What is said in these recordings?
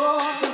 oh.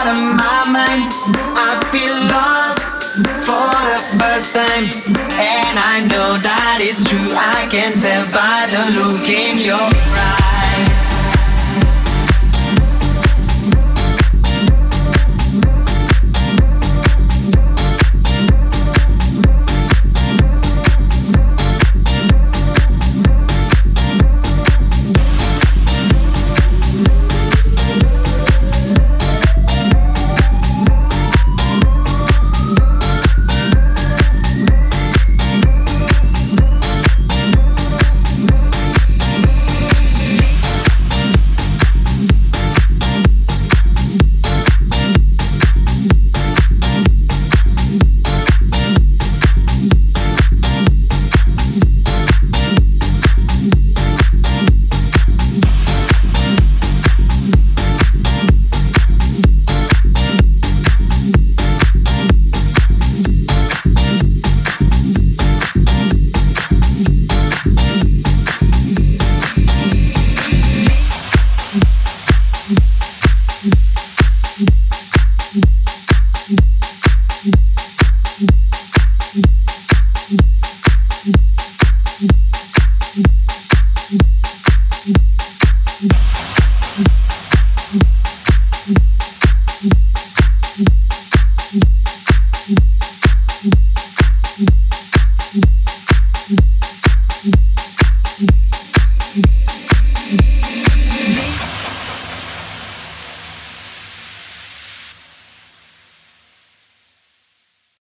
out of my mind. I feel lost for the first time, and I know that it's true. I can tell by the look in your eyes.